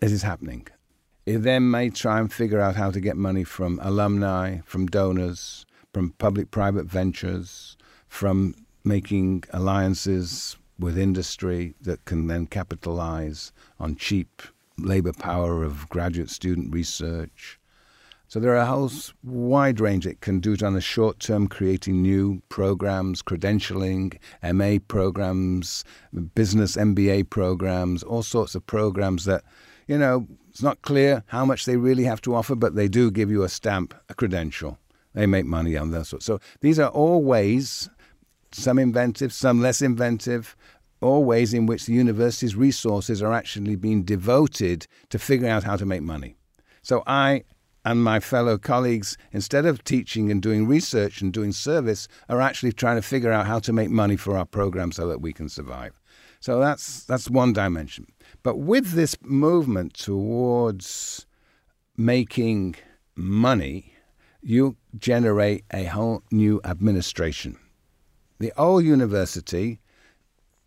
it is happening. It then may try and figure out how to get money from alumni, from donors, from public private ventures, from making alliances with industry that can then capitalize on cheap labor power of graduate student research. So there are a whole wide range. It can do it on a short term, creating new programs, credentialing, MA programs, business MBA programs, all sorts of programs that, you know, it's not clear how much they really have to offer, but they do give you a stamp, a credential. They make money on that sort. So these are all ways, some inventive, some less inventive, all ways in which the university's resources are actually being devoted to figuring out how to make money. So I and my fellow colleagues, instead of teaching and doing research and doing service, are actually trying to figure out how to make money for our program so that we can survive. So that's that's one dimension. But with this movement towards making money, you generate a whole new administration. The old university,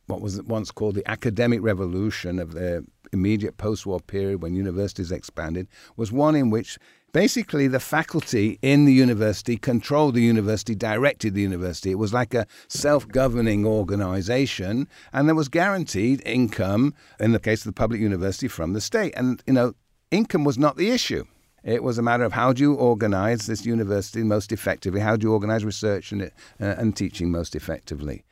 what was once called the academic revolution of the immediate post war period when universities expanded, was one in which basically the faculty in the university controlled the university, directed the university. It was like a self governing organization, and there was guaranteed income, in the case of the public university, from the state. And, you know, income was not the issue. It was a matter of how do you organize this university most effectively? How do you organize research and, uh, and teaching most effectively?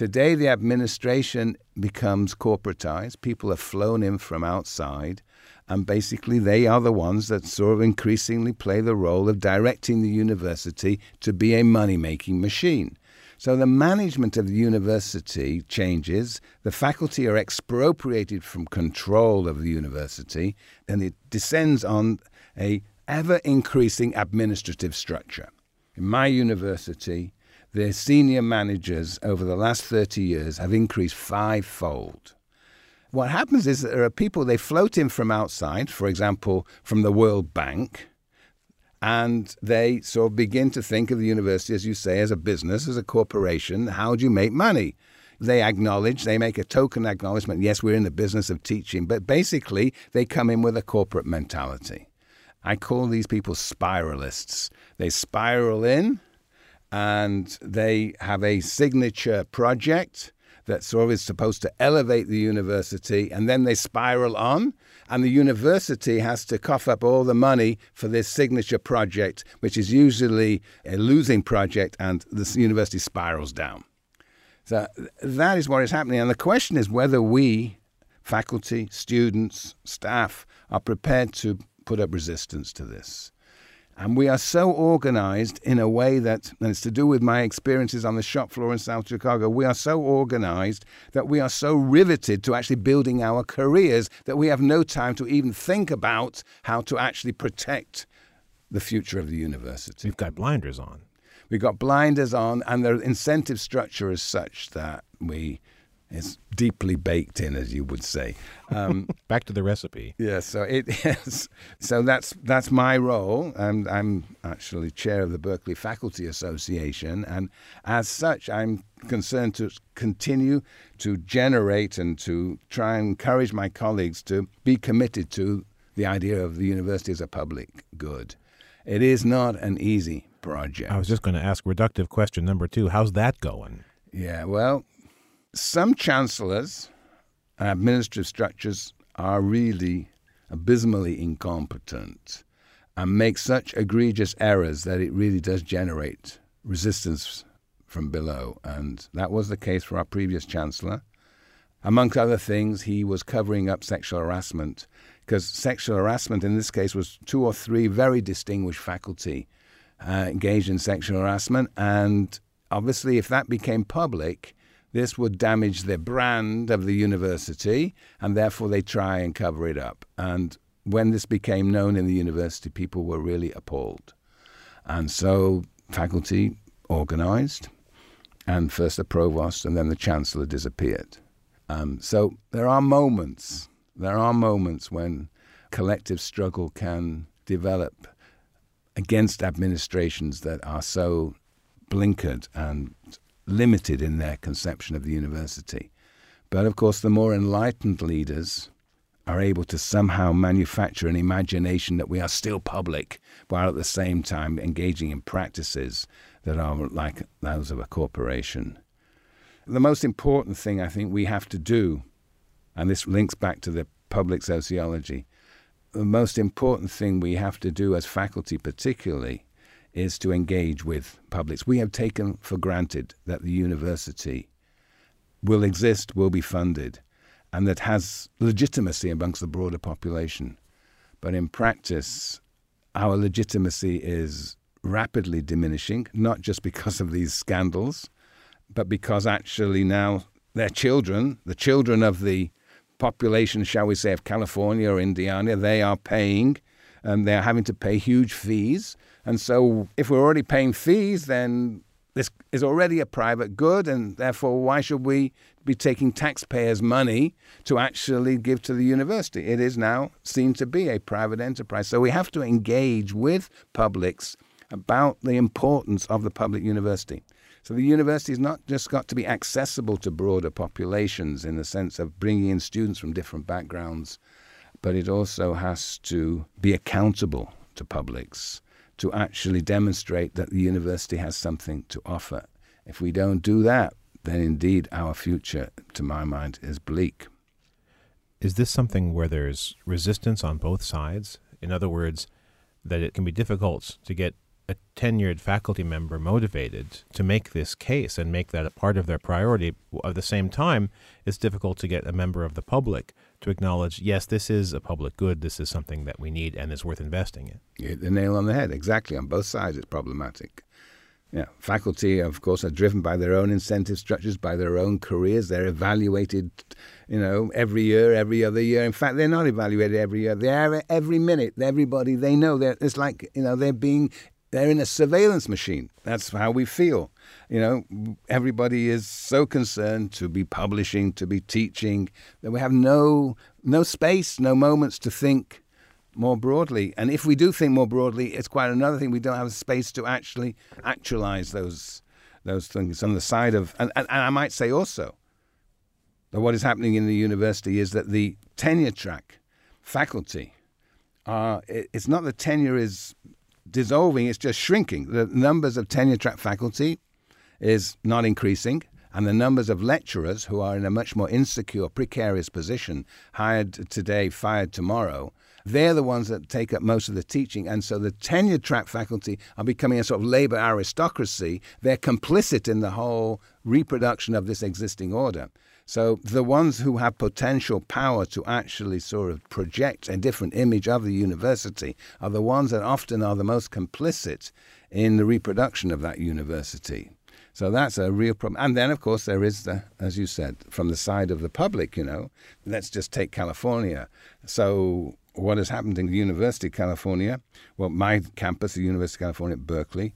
Today, the administration becomes corporatized. People are flown in from outside, and basically, they are the ones that sort of increasingly play the role of directing the university to be a money making machine. So the management of the university changes, the faculty are expropriated from control of the university, and it descends on a ever increasing administrative structure. In my university, the senior managers over the last 30 years have increased fivefold. What happens is that there are people, they float in from outside, for example, from the World Bank, and they sort of begin to think of the university, as you say, as a business, as a corporation. How do you make money? They acknowledge, they make a token acknowledgement, yes, we're in the business of teaching, but basically they come in with a corporate mentality. I call these people spiralists. They spiral in and they have a signature project that's is supposed to elevate the university, and then they spiral on, and the university has to cough up all the money for this signature project, which is usually a losing project, and the university spirals down. So that is what is happening. And the question is whether we, faculty, students, staff, are prepared to put up resistance to this. And we are so organized in a way that, and it's to do with my experiences on the shop floor in South Chicago, we are so organized that we are so riveted to actually building our careers that we have no time to even think about how to actually protect the future of the university. We've got blinders on. We've got blinders on, and the incentive structure is such that we it's deeply baked in, as you would say. Um, Back to the recipe. Yeah, so it is. So that's that's my role, and I'm actually chair of the Berkeley Faculty Association, and as such, I'm concerned to continue to generate and to try and encourage my colleagues to be committed to the idea of the university as a public good. It is not an easy project. I was just going to ask reductive question number two. How's that going? Yeah, well, some chancellors and administrative structures are really abysmally incompetent and make such egregious errors that it really does generate resistance from below. And that was the case for our previous chancellor. Amongst other things, he was covering up sexual harassment because sexual harassment in this case was two or three very distinguished faculty uh, engaged in sexual harassment. And obviously, if that became public, this would damage the brand of the university, and therefore they try and cover it up. And when this became known in the university, people were really appalled. And so faculty organized, and first the provost and then the chancellor disappeared. Um, so there are moments, there are moments when collective struggle can develop against administrations that are so blinkered and limited in their conception of the university. But of course, the more enlightened leaders are able to somehow manufacture an imagination that we are still public, while at the same time engaging in practices that are like those of a corporation. The most important thing I think we have to do, and this links back to the public sociology, the most important thing we have to do as faculty, particularly, is to engage with publics. We have taken for granted that the university will exist, will be funded, and that has legitimacy amongst the broader population. But in practice, our legitimacy is rapidly diminishing, not just because of these scandals, but because actually now their children, the children of the population, shall we say, of California or Indiana, they are paying um, and they're having to pay huge fees. And so if we're already paying fees, then this is already a private good, and therefore, why should we be taking taxpayers' money to actually give to the university? It is now seen to be a private enterprise. So we have to engage with publics about the importance of the public university. So the university has not just got to be accessible to broader populations in the sense of bringing in students from different backgrounds, but it also has to be accountable to publics to actually demonstrate that the university has something to offer. If we don't do that, then indeed our future, to my mind, is bleak. Is this something where there's resistance on both sides? In other words, that it can be difficult to get a tenured faculty member motivated to make this case and make that a part of their priority. At the same time, it's difficult to get a member of the public to acknowledge, yes, this is a public good, this is something that we need and is worth investing in. You hit the nail on the head. Exactly. On both sides, it's problematic. Yeah, faculty, of course, are driven by their own incentive structures, by their own careers. They're evaluated, you know, every year, every other year. In fact, they're not evaluated every year. They're every minute. Everybody they know. They're, it's like you know they're being they're in a surveillance machine. That's how we feel. You know, everybody is so concerned to be publishing, to be teaching, that we have no no space, no moments to think more broadly. And if we do think more broadly, it's quite another thing. We don't have space to actually actualize those those things on the side of. And, and, and I might say also that what is happening in the university is that the tenure track faculty are. It's not that tenure is dissolving, it's just shrinking. The numbers of tenure track faculty is not increasing, and the numbers of lecturers who are in a much more insecure, precarious position, hired today, fired tomorrow, they're the ones that take up most of the teaching. And so the tenure track faculty are becoming a sort of labor aristocracy. They're complicit in the whole reproduction of this existing order. So the ones who have potential power to actually sort of project a different image of the university are the ones that often are the most complicit in the reproduction of that university. So that's a real problem. And then, of course, there is the, as you said, from the side of the public, you know, let's just take California. So what has happened in the University of California? Well, my campus, the University of California at Berkeley,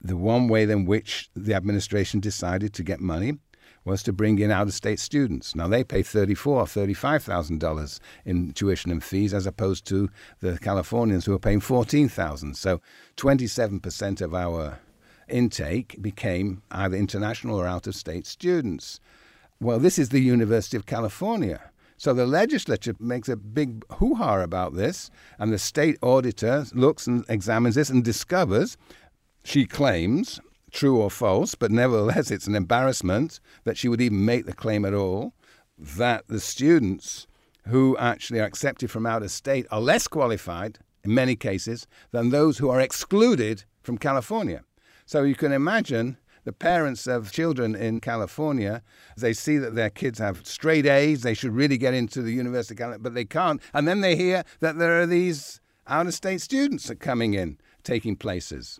the one way in which the administration decided to get money was to bring in out-of-state students. Now they pay thirty-four, thirty-five thousand dollars in tuition and fees, as opposed to the Californians who are paying fourteen thousand. So, twenty-seven percent of our intake became either international or out-of-state students. Well, this is the University of California. So the legislature makes a big hoo ha about this, and the state auditor looks and examines this and discovers, she claims, true or false, but nevertheless, it's an embarrassment that she would even make the claim at all that the students who actually are accepted from out of state are less qualified, in many cases, than those who are excluded from California. So you can imagine the parents of children in California, they see that their kids have straight A's, they should really get into the University of California, but they can't. And then they hear that there are these out of state students are coming in, taking places.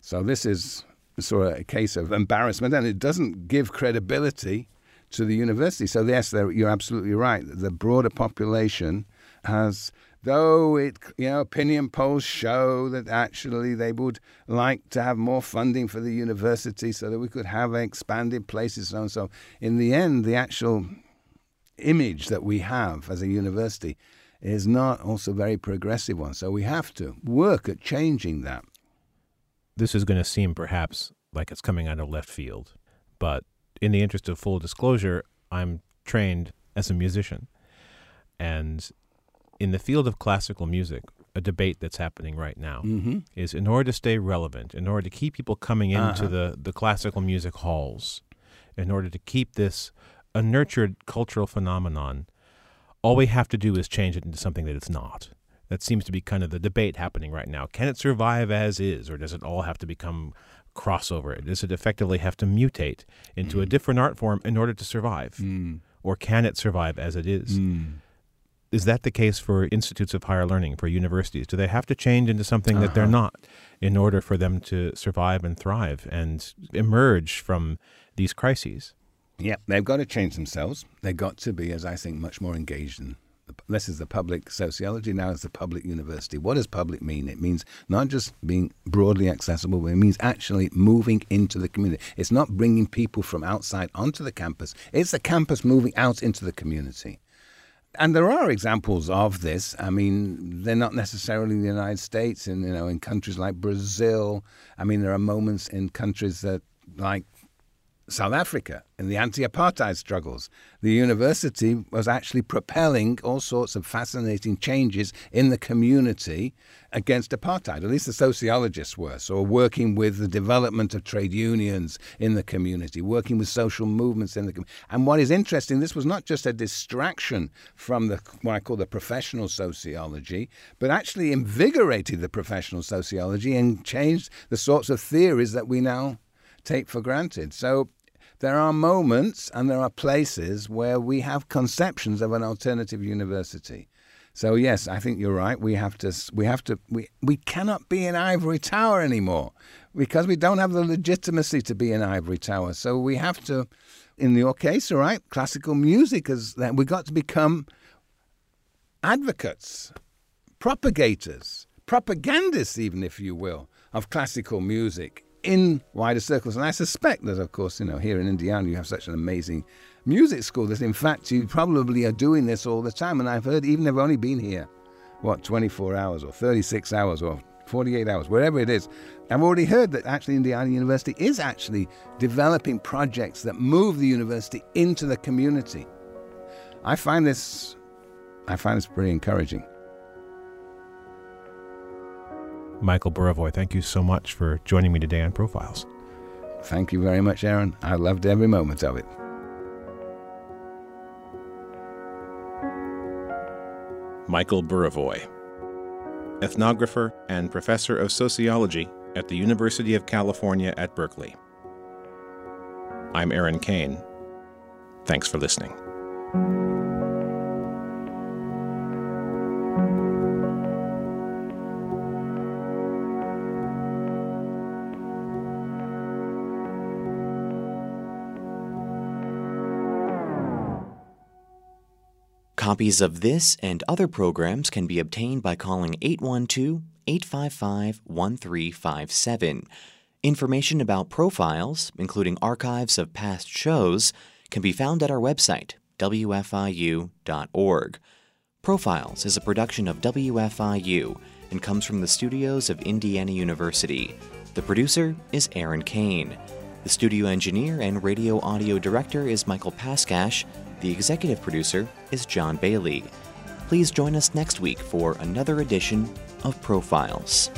So this is sort of a case of embarrassment, and it doesn't give credibility to the university. So yes, you're absolutely right. The broader population has, though it, you know, opinion polls show that actually they would like to have more funding for the university so that we could have expanded places, so and so. In the end, the actual image that we have as a university is not also a very progressive one. So we have to work at changing that. This is going to seem perhaps like it's coming out of left field, but in the interest of full disclosure, I'm trained as a musician. And in the field of classical music, a debate that's happening right now mm-hmm. is in order to stay relevant, in order to keep people coming into uh-huh. the, the classical music halls, in order to keep this a nurtured cultural phenomenon, all we have to do is change it into something that it's not. That seems to be kind of the debate happening right now. Can it survive as is, or does it all have to become crossover? Does it effectively have to mutate into mm. a different art form in order to survive? Mm. Or can it survive as it is? Mm. Is that the case for institutes of higher learning, for universities? Do they have to change into something uh-huh. that they're uh-huh. not in order for them to survive and thrive and emerge from these crises? Yeah, they've got to change themselves. They've got to be, as I think, much more engaged in this is the public sociology, now it's the public university. What does public mean? It means not just being broadly accessible, but it means actually moving into the community. It's not bringing people from outside onto the campus, it's the campus moving out into the community. And there are examples of this. I mean, they're not necessarily in the United States, and you know, in countries like Brazil. I mean, there are moments in countries that, like South Africa in the anti apartheid struggles. The university was actually propelling all sorts of fascinating changes in the community against apartheid. At least the sociologists were. So, working with the development of trade unions in the community, working with social movements in the community. And what is interesting, this was not just a distraction from the what I call the professional sociology, but actually invigorated the professional sociology and changed the sorts of theories that we now take for granted. So there are moments and there are places where we have conceptions of an alternative university. So yes, I think you're right. We have to we have to we, we cannot be an ivory tower anymore because we don't have the legitimacy to be an ivory tower. So we have to in your case, all right, classical music is that we got to become advocates, propagators, propagandists even if you will, of classical music in wider circles. And I suspect that, of course, you know, here in Indiana, you have such an amazing music school that, in fact, you probably are doing this all the time. And I've heard, even if I've only been here, what, 24 hours or 36 hours or 48 hours, wherever it is, I've already heard that actually Indiana University is actually developing projects that move the university into the community. I find this, I find this pretty encouraging. Michael Burawoy, thank you so much for joining me today on Profiles. Thank you very much, Aaron. I loved every moment of it. Michael Burawoy, ethnographer and professor of sociology at the University of California at Berkeley. I'm Aaron Cain. Thanks for listening. Copies of this and other programs can be obtained by calling 812 855 1357. Information about profiles, including archives of past shows, can be found at our website, wfiu.org. Profiles is a production of WFIU and comes from the studios of Indiana University. The producer is Aaron Cain. The studio engineer and radio audio director is Michael Paskash. The executive producer is John Bailey. Please join us next week for another edition of Profiles.